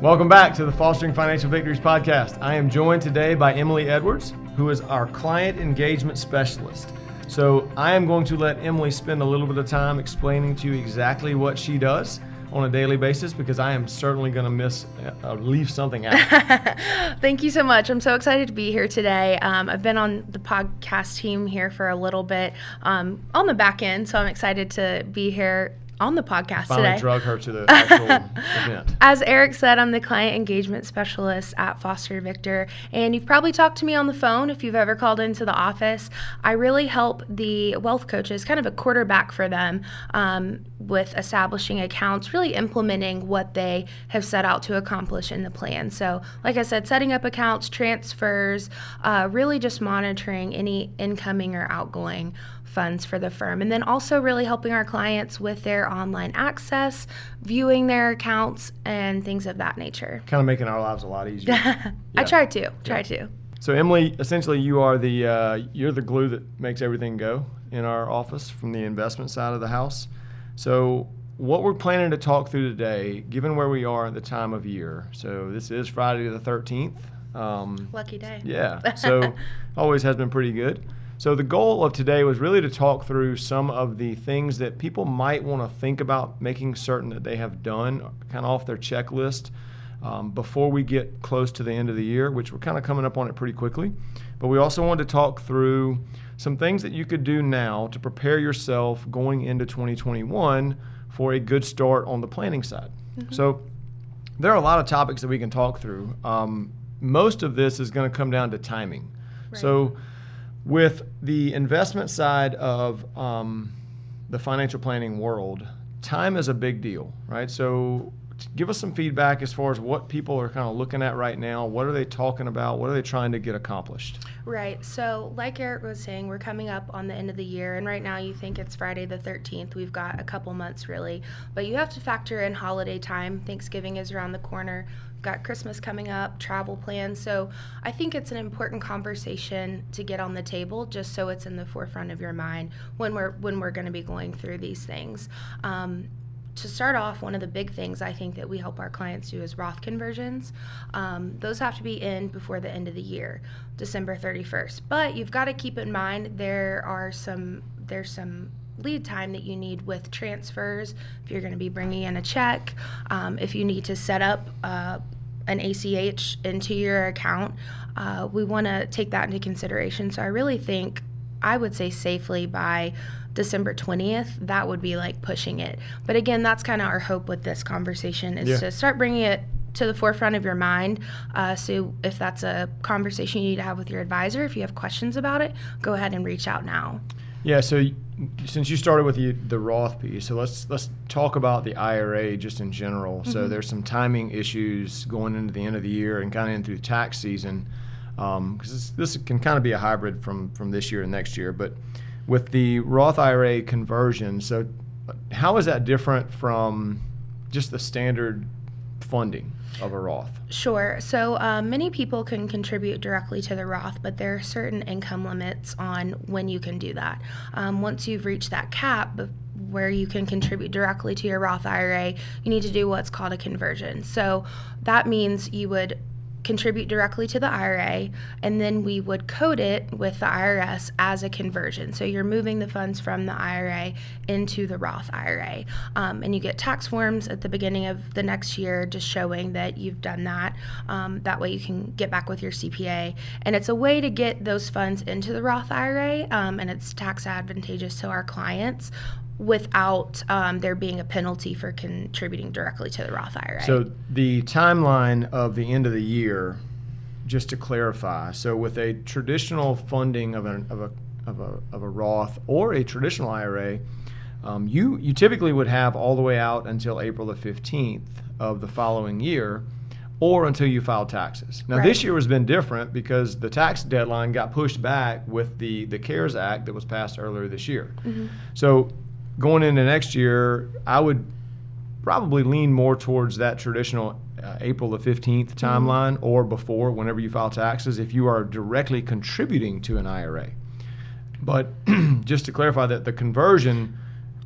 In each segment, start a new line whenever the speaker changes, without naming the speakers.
Welcome back to the Fostering Financial Victories podcast. I am joined today by Emily Edwards, who is our client engagement specialist. So I am going to let Emily spend a little bit of time explaining to you exactly what she does on a daily basis because I am certainly going to miss uh, leave something out.
Thank you so much. I'm so excited to be here today. Um, I've been on the podcast team here for a little bit um, on the back end, so I'm excited to be here on the podcast
Finally
today.
drug her to the actual event.
As Eric said, I'm the client engagement specialist at Foster Victor, and you've probably talked to me on the phone if you've ever called into the office. I really help the wealth coaches, kind of a quarterback for them, um, with establishing accounts, really implementing what they have set out to accomplish in the plan. So, like I said, setting up accounts, transfers, uh, really just monitoring any incoming or outgoing funds for the firm. And then also really helping our clients with their online access, viewing their accounts, and things of that nature.
Kind of making our lives a lot easier.
I
Yeah.
try to, try to.
So Emily, essentially, you are the uh, you're the glue that makes everything go in our office from the investment side of the house. So what we're planning to talk through today, given where we are at the time of year, so this is Friday the 13th. Um,
Lucky day.
yeah, so always has been pretty good. So the goal of today was really to talk through some of the things that people might want to think about making certain that they have done, kind of off their checklist, um, before we get close to the end of the year, which we're kind of coming up on it pretty quickly. But we also wanted to talk through some things that you could do now to prepare yourself going into 2021 for a good start on the planning side. So there are a lot of topics that we can talk through. Um, most of this is going to come down to timing. So, with the investment side of um, the financial planning world, time is a big deal, right? So, give us some feedback as far as what people are kind of looking at right now. What are they talking about? What are they trying to get accomplished?
Right. So, like Eric was saying, we're coming up on the end of the year, and right now you think it's Friday the 13th. We've got a couple months really, but you have to factor in holiday time. Thanksgiving is around the corner. Got Christmas coming up, travel plans. So, I think it's an important conversation to get on the table, just so it's in the forefront of your mind when we're when we're going to be going through these things. Um, to start off, one of the big things I think that we help our clients do is Roth conversions. Um, those have to be in before the end of the year, December 31st. But you've got to keep in mind there are some there's some lead time that you need with transfers if you're going to be bringing in a check, um, if you need to set up. Uh, an ACH into your account, uh, we want to take that into consideration. So I really think I would say safely by December 20th, that would be like pushing it. But again, that's kind of our hope with this conversation is
Yeah.
to start bringing it to the forefront of your mind. Uh, so if that's a conversation you need to have with your advisor, if you have questions about it, go ahead and reach out now.
Yeah. So since you started with the, the Roth piece, so let's let's talk about the IRA just in general. So mm-hmm. there's some timing issues going into the end of the year and kind of into tax season, um, because this, this can kind of be a hybrid from from this year and next year. But with the Roth IRA conversion, so uh, how is that different from just the standard funding of a Roth?
Sure. So uh, many people can contribute directly to the Roth, but there are certain income limits on when you can do that. Um, once you've reached that cap where you can contribute directly to your Roth IRA, you need to do what's called a conversion. So that means you would contribute directly to the IRA, and then we would code it with the IRS as a conversion. So you're moving the funds from the IRA into the Roth IRA. Um, and you get tax forms at the beginning of the next year just showing that you've done that. Um, that way you can get back with your CPA. And it's a way to get those funds into the Roth IRA, um, and it's tax advantageous to our clients without um, there being a penalty for contributing directly to the Roth IRA.
So the timeline of the end of the year, just to clarify, so with a traditional funding of, an, of, a, of, a, of a Roth or a traditional IRA, um, you, you typically would have all the way out until April the 15th of the following year or until you file taxes. Now, this year has been different because the tax deadline got pushed back with the, the CARES Act that was passed earlier this year. So going into next year, I would probably lean more towards that traditional uh, April the 15th timeline or before, whenever you file taxes, if you are directly contributing to an IRA. But just to clarify that the conversion,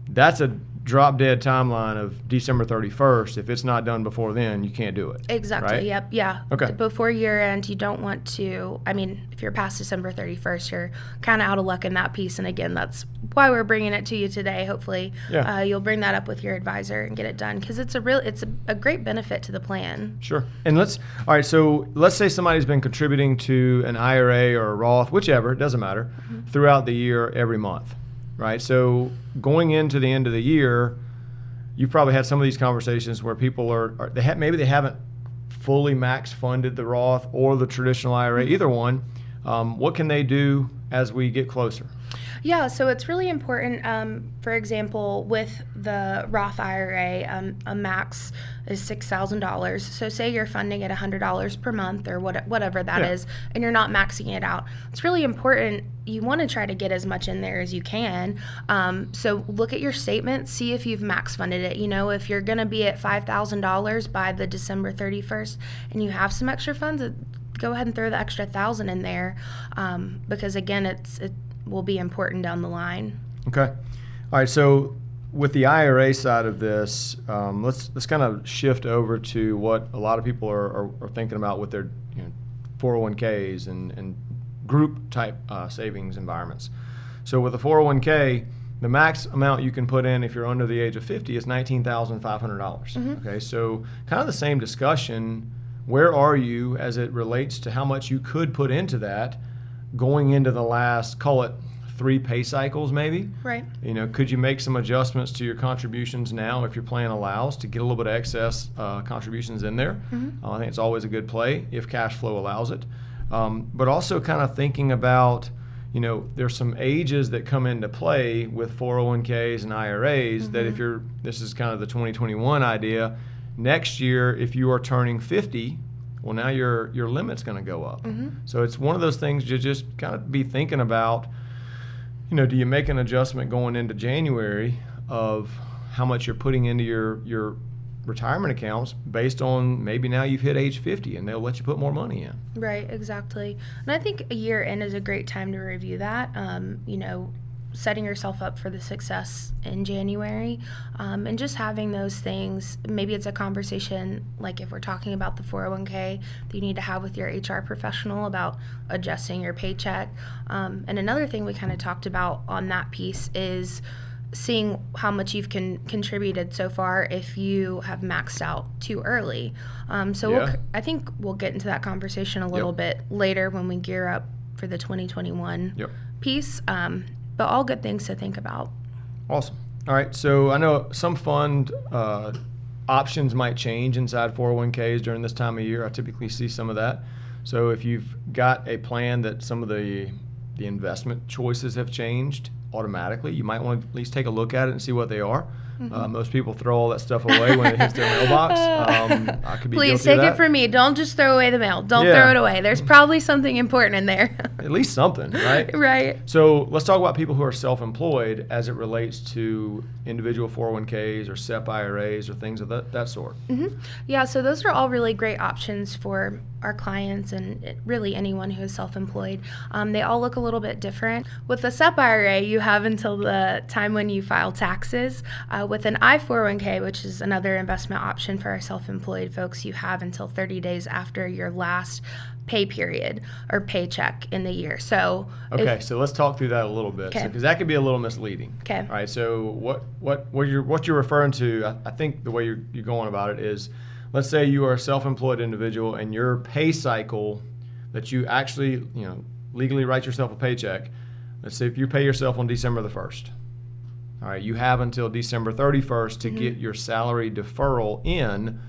that's a drop dead timeline of December 31st. If it's not done before then, you can't do it.
Exactly.
Right?
Yep. Yeah.
Okay.
Before year end, you don't want to. I mean, if you're past December 31st, you're kind of out of luck in that piece. And again, that's why we're bringing it to you today. Hopefully,
Yeah.
uh, you'll bring that up with your advisor and get it done because it's a real, it's a, a great benefit to the plan.
Sure. And let's, all right, so let's say somebody's been contributing to an IRA or a Roth, whichever, it doesn't matter, throughout the year every month, right? So going into the end of the year, you've probably had some of these conversations where people are, are they ha- maybe they haven't fully max funded the Roth or the traditional IRA, either one. Um, what can they do as we get closer?
Yeah, so it's really important. Um, for example, with the Roth IRA, um, a max is six thousand dollars. So say you're funding it hundred dollars per month or what, whatever that is,
Yeah.
and you're not maxing it out. It's really important. You want to try to get as much in there as you can. Um, so look at your statement, see if you've max funded it. You know, if you're going to be at five thousand dollars by the December thirty first, and you have some extra funds. Go ahead and throw the extra thousand in there, um, because again, it's it will be important down the line.
Okay. All right. So with the IRA side of this, um, let's let's kind of shift over to what a lot of people are, are, are thinking about with their you know, 401ks and, and group type uh, savings environments. So with a 401k, the max amount you can put in if you're under the age of 50 is $19,500. dollars Okay. So kind of the same discussion. Where are you as it relates to how much you could put into that going into the last, call it three pay cycles maybe?
Right.
You know, could you make some adjustments to your contributions now if your plan allows to get a little bit of excess uh, contributions in there? Uh, I think it's always a good play if cash flow allows it. Um, but also kind of thinking about, you know, there's some ages that come into play with 401ks and IRAs that if you're, this is kind of the 2021 idea. Next year, if you are turning 50, well, now your your limit's going to go up. So it's one of those things you just kind of be thinking about you know, do you make an adjustment going into January of how much you're putting into your your retirement accounts based on maybe now you've hit age 50 and they'll let you put more money in.
Right, exactly. And I think a year in is a great time to review that. Um, you know, setting yourself up for the success in January um, and just having those things. Maybe it's a conversation, like if we're talking about the 401k, that you need to have with your HR professional about adjusting your paycheck. Um, and another thing we kind of talked about on that piece is seeing how much you've con- contributed so far if you have maxed out too early. Um, so we'll,
Yeah.
c- I think we'll get into that conversation a little
Yep.
bit later when we gear up for the 2021
Yep.
piece. Um, but all good things to think about.
Awesome. All right. So I know some fund uh, options might change inside 401ks during this time of year. I typically see some of that. So if you've got a plan that some of the the investment choices have changed automatically, you might want to at least take a look at it and see what they are.
Mm-hmm.
Uh, most people throw all that stuff away when it hits their mailbox. Um, I could be
Please take it from me. Don't just throw away the mail. Don't
Yeah.
throw it away. There's probably something important in there.
At least something, right?
right.
So let's talk about people who are self-employed as it relates to individual 401ks or SEP IRAs or things of that, that sort.
hmm Yeah, so those are all really great options for our clients and really anyone who is self employed. Um, they all look a little bit different. With the SEP IRA, you have until the time when you file taxes. Uh, with an I401k, which is another investment option for our self employed folks, you have until 30 days after your last pay period or paycheck in the year. So, if-
Okay, so let's talk through that a little bit, because that could be a little misleading.
Okay.
All right. So what what what you're what you're referring to? I, I think the way you're you're going about it is, let's say you are a self-employed individual and your pay cycle that you actually you know legally write yourself a paycheck. Let's say if you pay yourself on December the first. All right, you have until December 31st to get your salary deferral in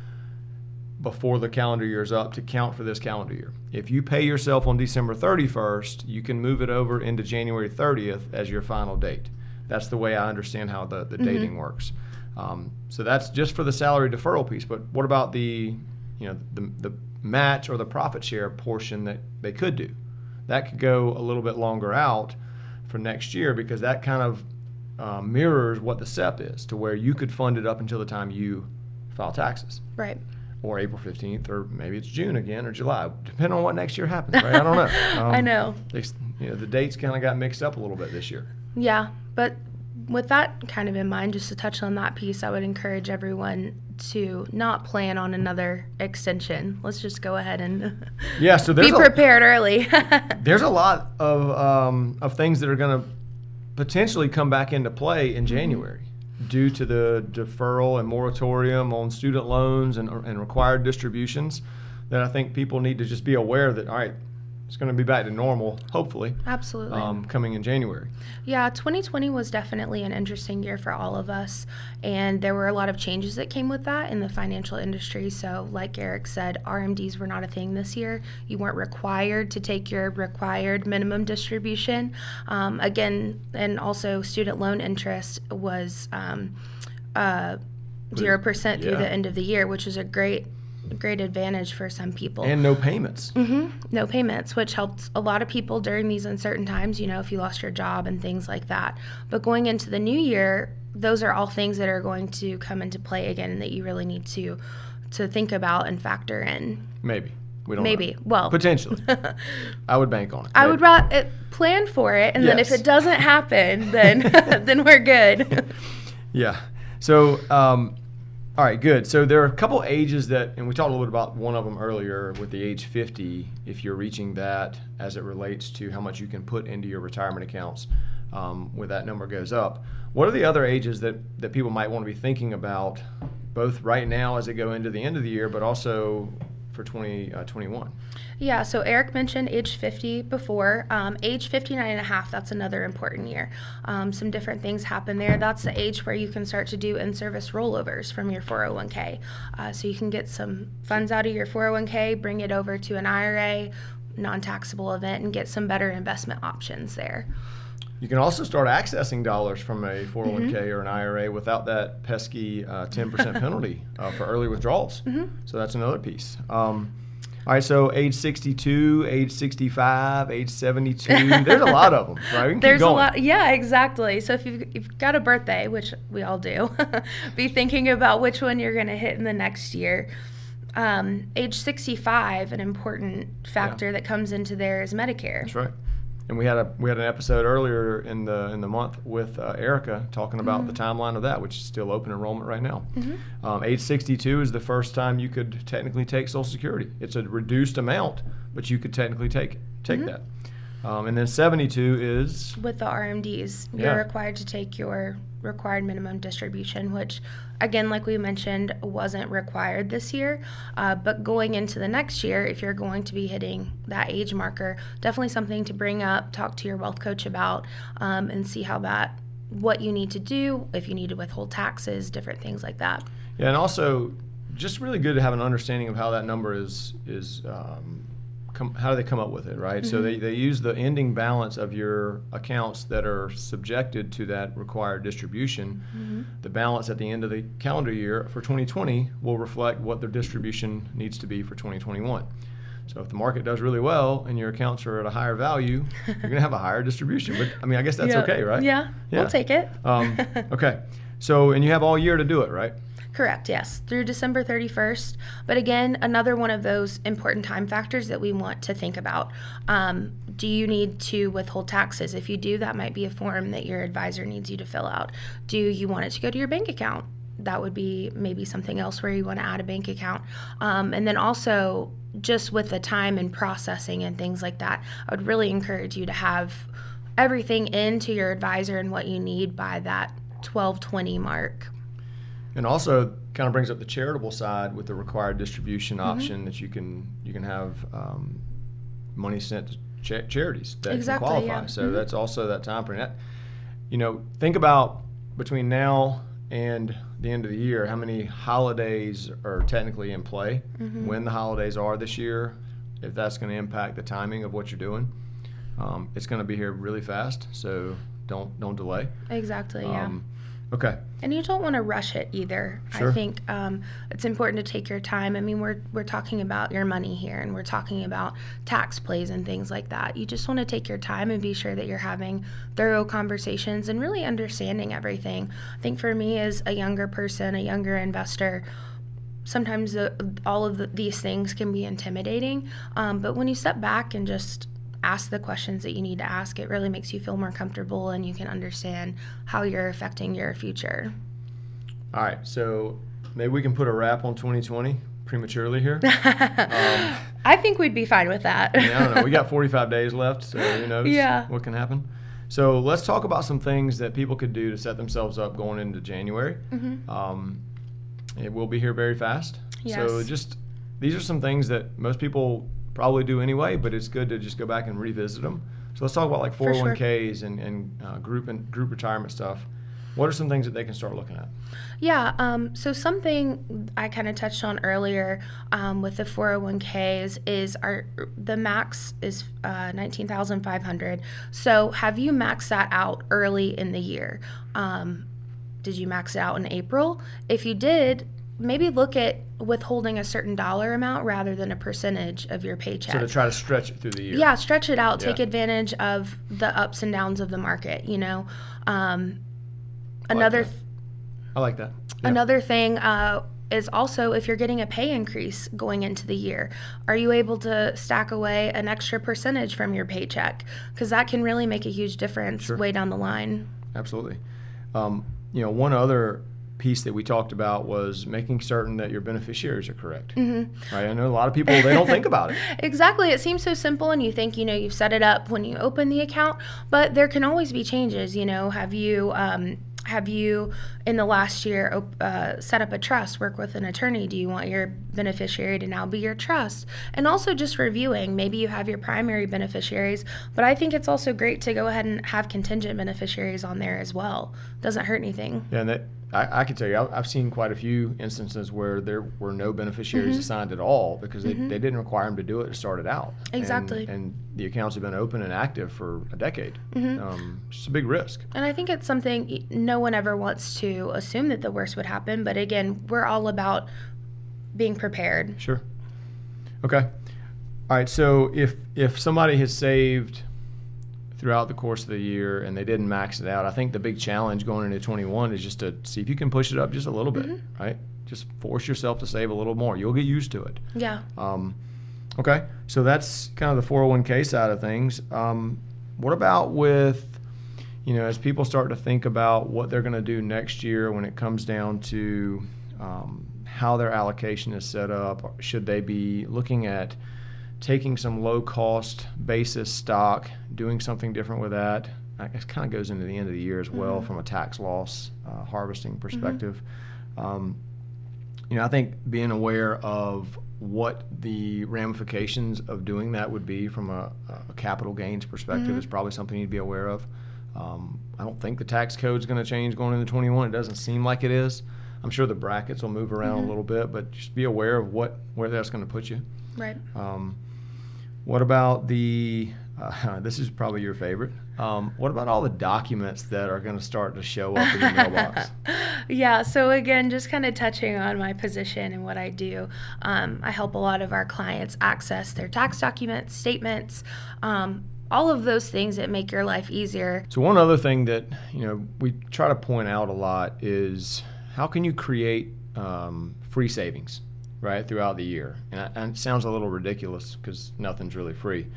before the calendar year is up to count for this calendar year. If you pay yourself on December 31st, you can move it over into January 30th as your final date. That's the way I understand how the, the dating works. Um, so that's just for the salary deferral piece. But what about the, you know, the, the match or the profit share portion that they could do? That could go a little bit longer out for next year because that kind of uh, mirrors what the SEP is, to where you could fund it up until the time you file taxes
right.
or April 15th, or maybe it's June again or July, depending on what next year happens, right? I don't know.
I
Um,
know.
they- you know, the dates kind of got mixed up a little bit this year.
Yeah, but with that kind of in mind, just to touch on that piece, I would encourage everyone to not plan on another extension. Let's just go ahead and
Yeah, so
be
there's a,
prepared early.
there's a lot of um, of things that are going to potentially come back into play in mm-hmm. January due to the deferral and moratorium on student loans and, and required distributions. That I think people need to just be aware that all right, it's going to be back to normal, hopefully,
Absolutely.
um, coming in January.
Yeah, 2020 was definitely an interesting year for all of us, and there were a lot of changes that came with that in the financial industry. So, like Eric said, RMDs were not a thing this year. You weren't required to take your required minimum distribution. Um, again, and also student loan interest was um, uh, 0% through
Yeah.
the end of the year, which is a great great advantage for some people
And no payments.
hmm No payments, which helped a lot of people during these uncertain times, you know, if you lost your job and things like that. But going into the new year, those are all things that are going to come into play again and that you really need to to think about and factor in.
Maybe we don't. know.
Maybe. Well,
potentially. I would bank on it.
I would ra- it, plan for it and then if it doesn't happen, then then we're good.
Yeah. So, um, all right, good. So there are a couple ages that, and we talked a little bit about one of them earlier with the age 50. If you're reaching that as it relates to how much you can put into your retirement accounts, um, where that number goes up. What are the other ages that that people might want to be thinking about, both right now as they go into the end of the year, but also for 2021?
Yeah, so Eric mentioned age 50 before. Um, age 59 and a half, that's another important year. Um, some different things happen there. That's the age where you can start to do in service rollovers from your 401k. Uh, so you can get some funds out of your 401k, bring it over to an IRA, non taxable event, and get some better investment options there.
You can also start accessing dollars from a 401k or an IRA without that pesky uh, 10% penalty uh, for early withdrawals. So that's another piece. Um, all right, so age 62, age 65, age 72. There's a lot of them, right? We can keep
There's a lot, yeah, exactly. So if you've, you've got a birthday, which we all do, be thinking about which one you're going to hit in the next year. Um, age 65, an important factor that comes into there is Medicare.
That's right. And we had a we had an episode earlier in the in the month with uh, Erica talking about the timeline of that, which is still open enrollment right now. Um, age 62 is the first time you could technically take Social Security. It's a reduced amount, but you could technically take take that. Um, and then 72 is
With the RMDs,
Yeah.
you're required to take your required minimum distribution, which, again, like we mentioned, wasn't required this year. Uh, but going into the next year, if you're going to be hitting that age marker, definitely something to bring up, talk to your wealth coach about, um, and see how that, what you need to do, if you need to withhold taxes, different things like that.
Yeah, and also just really good to have an understanding of how that number is is um, com- how do they come up with it, right? So they, they use the ending balance of your accounts that are subjected to that required distribution. The balance at the end of the calendar year for 2020 will reflect what their distribution needs to be for 2021. So if the market does really well and your accounts are at a higher value, you're going to have a higher distribution. But I mean, I guess that's
Yeah.
okay, right?
Yeah,
Yeah.
we'll take it.
Um, okay. So and you have all year to do it, right?
Correct, yes, through December 31st. But again, another one of those important time factors that we want to think about. Um, do you need to withhold taxes? If you do, that might be a form that your advisor needs you to fill out. Do you want it to go to your bank account? That would be maybe something else where you want to add a bank account. Um, and then also, just with the time and processing and things like that, I would really encourage you to have everything into your advisor and what you need by that 1220 mark.
And also kind of brings up the charitable side with the required distribution option that you can you can have um, money sent to cha- charities that
Exactly,
qualify.
yeah.
So that's also that time frame. That, you know, think about between now and the end of the year, how many holidays are technically in play, when the holidays are this year, if that's going to impact the timing of what you're doing. Um, it's going to be here really fast, so don't don't delay.
Exactly, yeah.
Okay.
And you don't want to rush it either.
Sure.
I think um, it's important to take your time. I mean, we're we're talking about your money here, and we're talking about tax plays and things like that. You just want to take your time and be sure that you're having thorough conversations and really understanding everything. I think for me, as a younger person, a younger investor, sometimes the, all of the, these things can be intimidating. Um, but when you step back and just ask the questions that you need to ask. It really makes you feel more comfortable and you can understand how you're affecting your future.
All right, so maybe we can put a wrap on 2020 prematurely here. um,
I think we'd be fine with that.
I, don't know. We got 45 days left, so who knows
Yeah.
what can happen. So let's talk about some things that people could do to set themselves up going into January.
Mhm.
Um, it will be here very fast. So just these are some things that most people probably do anyway, but it's good to just go back and revisit them. So let's talk about like 401ks and, and uh, group and group retirement stuff. What are some things that they can start looking at?
Yeah, um, so something I kind of touched on earlier um, with the 401ks is our the max is uh, 19,500. So have you maxed that out early in the year? Um, did you max it out in April? If you did, maybe look at withholding a certain dollar amount rather than a percentage of your paycheck.
So to try to stretch it through the year.
Yeah, stretch it out. Take advantage of the ups and downs of the market. You know, um,
I
another.
I like that. Yeah.
another thing uh, is also if you're getting a pay increase going into the year, are you able to stack away an extra percentage from your paycheck? Because that can really make a huge difference
Sure.
way down the line.
Absolutely. Um, you know, one other piece that we talked about was making certain that your beneficiaries are correct.
Mm-hmm.
Right? I know a lot of people they don't think about it.
Exactly. It seems so simple, and you think, you know, you've set it up when you open the account, but there can always be changes. You know, have you, um, have you in the last year uh, set up a trust, work with an attorney? Do you want your beneficiary to now be your trust? And also just reviewing. Maybe you have your primary beneficiaries, but I think it's also great to go ahead and have contingent beneficiaries on there as well. Doesn't hurt anything.
Yeah, and that I, I can tell you, I- I've seen quite a few instances where there were no beneficiaries
Mm-hmm.
assigned at all because they, they didn't require them to do it to start it out.
Exactly.
And, the accounts have been open and active for a decade.
Mm-hmm.
Um, it's a big risk.
And I think it's something no one ever wants to assume that the worst would happen. But again, we're all about being prepared.
Sure. Okay. All right. So if if somebody has saved throughout the course of the year and they didn't max it out, I think the big challenge going into 21 is just to see if you can push it up just a little bit, right? Just force yourself to save a little more. You'll get used to it.
Yeah.
Um, okay. So that's kind of the 401k side of things. Um, what about with you know, as people start to think about what they're going to do next year when it comes down to um, how their allocation is set up, should they be looking at taking some low cost basis stock, doing something different with that. It kind of goes into the end of the year as well from a tax loss uh, harvesting perspective. Um, you know, I think being aware of what the ramifications of doing that would be from a, a capital gains perspective is probably something you'd be aware of. Um, I don't think the tax code is going to change going into 21. It doesn't seem like it is. I'm sure the brackets will move around a little bit, but just be aware of what where that's going to put you.
Right.
Um, what about the? Uh, this is probably your favorite. Um, what about all the documents that are going to start to show up in your mailbox?
yeah. So again, just kind of touching on my position and what I do. Um, I help a lot of our clients access their tax documents, statements, um, all of those things that make your life easier.
So one other thing that you know we try to point out a lot is how can you create um, free savings, right, throughout the year? And, and it sounds a little ridiculous because nothing's really free,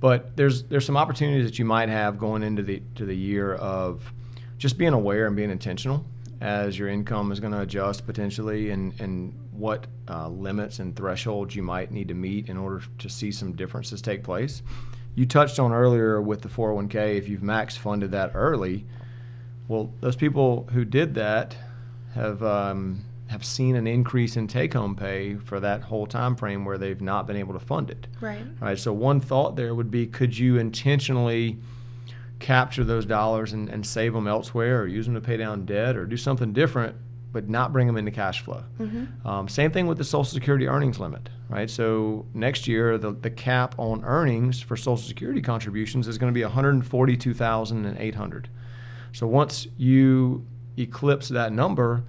but there's there's some opportunities that you might have going into the to the year of just being aware and being intentional as your income is going to adjust potentially and and what uh, limits and thresholds you might need to meet in order to see some differences take place. You touched on earlier with the 401k, if you've max funded that early, well, those people who did that have um, have seen an increase in take-home pay for that whole time frame where they've not been able to fund it.
Right.
All right. So one thought there would be, could you intentionally capture those dollars and, and save them elsewhere, or use them to pay down debt, or do something different, but not bring them into cash flow? Um, same thing with the Social Security earnings limit, right? So next year, the, the cap on earnings for Social Security contributions is going to be 142,800. So once you eclipse that number,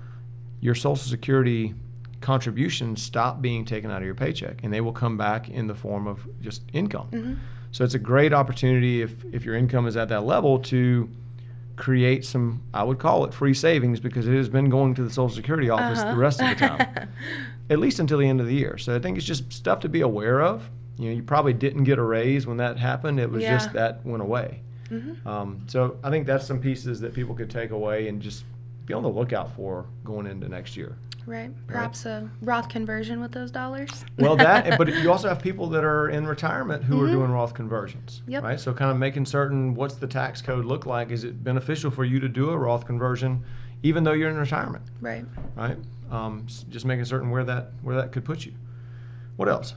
your Social Security contributions stop being taken out of your paycheck, and they will come back in the form of just income. So it's a great opportunity if if your income is at that level to create some I would call it free savings because it has been going to the Social Security office
Uh-huh.
the rest of the time. at least until the end of the year. So I think it's just stuff to be aware of you know, you probably didn't get a raise when that happened. It was
Yeah.
just that went away.
Mhm.
Um, so I think that's some pieces that people could take away and just be on the lookout for going into next year.
Right. Perhaps a Roth conversion with those dollars.
Well, that, but you also have people that are in retirement who are doing Roth conversions.
Yep.
Right. So kind of making certain what's the tax code look like? Is it beneficial for you to do a Roth conversion, even though you're in retirement?
right.
Right. Um, just making certain where that where that could put you. What else?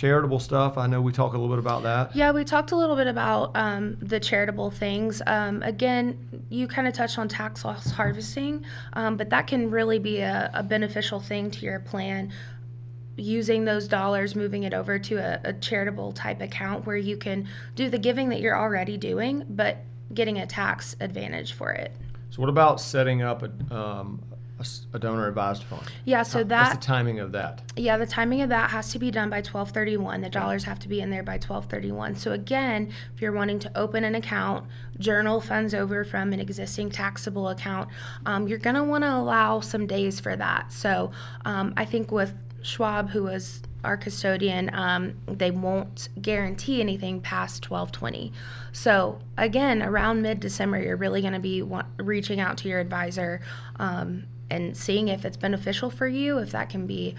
Charitable stuff. I know we talk a little bit about that.
Yeah, we talked a little bit about um, the charitable things. Um, again, you kind of touched on tax loss harvesting, um, but that can really be a, a beneficial thing to your plan. Using those dollars, moving it over to a, a charitable type account where you can do the giving that you're already doing, but getting a tax advantage for it.
So what about setting up a, um, a, a donor advised fund?
Yeah, so that
the timing of that?
Yeah, the timing of that has to be done by 1231. The dollars have to be in there by 1231. So again, if you're wanting to open an account, journal funds over from an existing taxable account, um, you're going to want to allow some days for that. So um, I think with Schwab, who was our custodian, um, they won't guarantee anything past 1220. So again, around mid-December, you're really going to be wa- reaching out to your advisor um, and seeing if it's beneficial for you, if that can be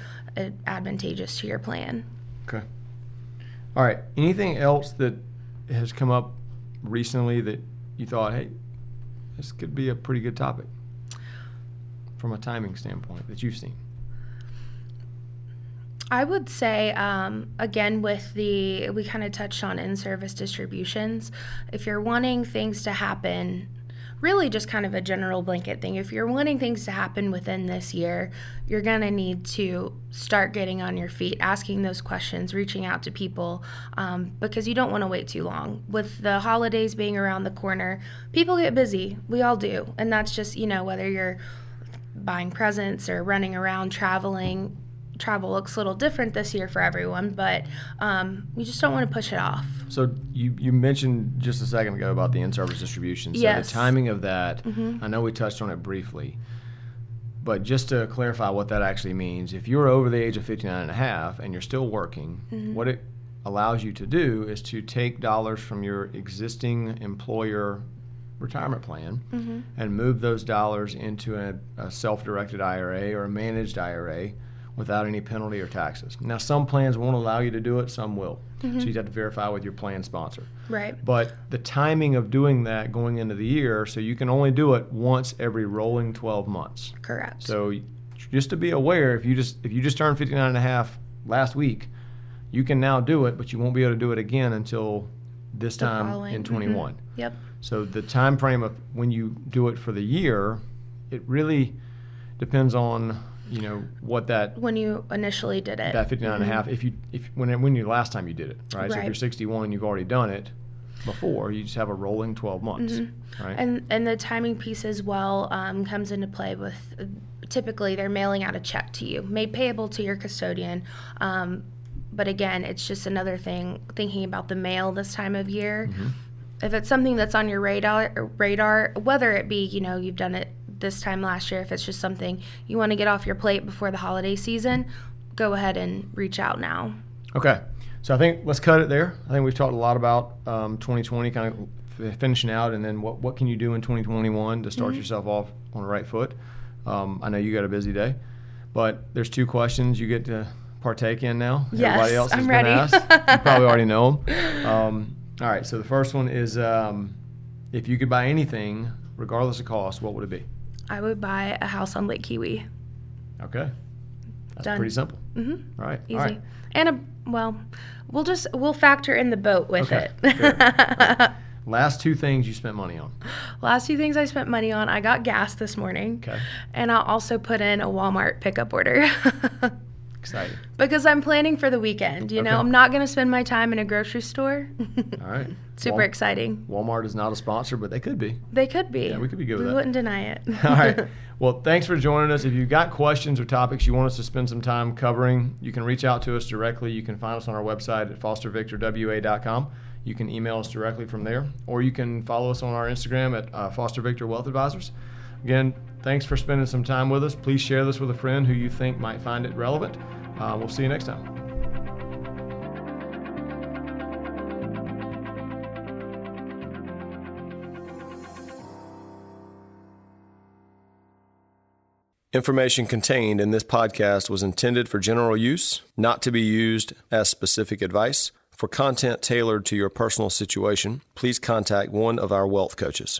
advantageous to your plan.
Okay. All right. Anything else that has come up recently that you thought, hey, this could be a pretty good topic from a timing standpoint that you've seen?
I would say, um, again, with the, we kind of touched on in service distributions. If you're wanting things to happen, really just kind of a general blanket thing, if you're wanting things to happen within this year, you're going to need to start getting on your feet, asking those questions, reaching out to people, um, because you don't want to wait too long. With the holidays being around the corner, people get busy. We all do. And that's just, you know, whether you're buying presents or running around traveling. Travel looks a little different this year for everyone, but um, you just don't want to push it off.
So you, you mentioned just a second ago about the in-service distribution. So
Yes.
the timing of that,
Mhm.
I know we touched on it briefly, but just to clarify what that actually means, if you're over the age of 59 and a half and you're still working,
Mhm.
what it allows you to do is to take dollars from your existing employer retirement plan
Mm-hmm.
and move those dollars into a, a self-directed IRA or a managed IRA without any penalty or taxes. Now, some plans won't allow you to do it, some will. So you have to verify with your plan sponsor.
Right.
But the timing of doing that going into the year, so you can only do it once every rolling 12 months.
Correct.
So just to be aware, if you just if you just turned 59 and a half last week, you can now do it, but you won't be able to do it again until this
The
time
following-
in
mhm.
21.
Yep.
So the time frame of when you do it for the year, it really depends on you know what that
When you initially did it.
that 59 and a half if you if when when you last time you did it right, so if you're 61 you've already done it before you just have a rolling 12 months
Mhm.
right
And and the timing piece as well um, comes into play with uh, typically they're mailing out a check to you, made payable to your custodian. Um, but again, it's just another thing thinking about the mail this time of year.
Mm-hmm.
If it's something that's on your radar, radar, whether it be you know you've done it this time last year, if it's just something you want to get off your plate before the holiday season, go ahead and reach out now.
okay so i think let's cut it there. I think we've talked a lot about um, 2020 kind of f- finishing out and then what, what can you do in 2021 to start yourself off on the right foot? Um, i know you got a busy day but there's two questions you get to partake in now.
Yes,
everybody else
I'm ready.
you probably already know them um, all right so the first one is um, if you could buy anything regardless of cost what would it be
I would buy a house on Lake Keowee.
Okay. That's
Done.
pretty simple.
hmm
All right.
Easy.
All right.
And a well, we'll just we'll factor in the boat with
Okay,
it.
right. Last two things you spent money on.
Last two things I spent money on, I got gas this morning.
Okay.
And I'll also put in a Walmart pickup order.
Exciting.
because I'm planning for the weekend. You know, I'm not going to spend my time in a grocery store.
All right.
Super
Wal-
exciting.
Walmart is not a sponsor, but they could be.
They could be.
Yeah, we could be good with
We
that.
wouldn't deny it.
All right. Well, thanks for joining us. If you've got questions or topics you want us to spend some time covering, you can reach out to us directly. You can find us on our website at fostervictorwa.com. You can email us directly from there, or you can follow us on our Instagram at uh, Foster Victor Wealth Advisors. Again, thanks for spending some time with us. Please share this with a friend who you think might find it relevant. Uh, we'll see you next time. Information contained in this podcast was intended for general use, not to be used as specific advice. For content tailored to your personal situation, please contact one of our wealth coaches.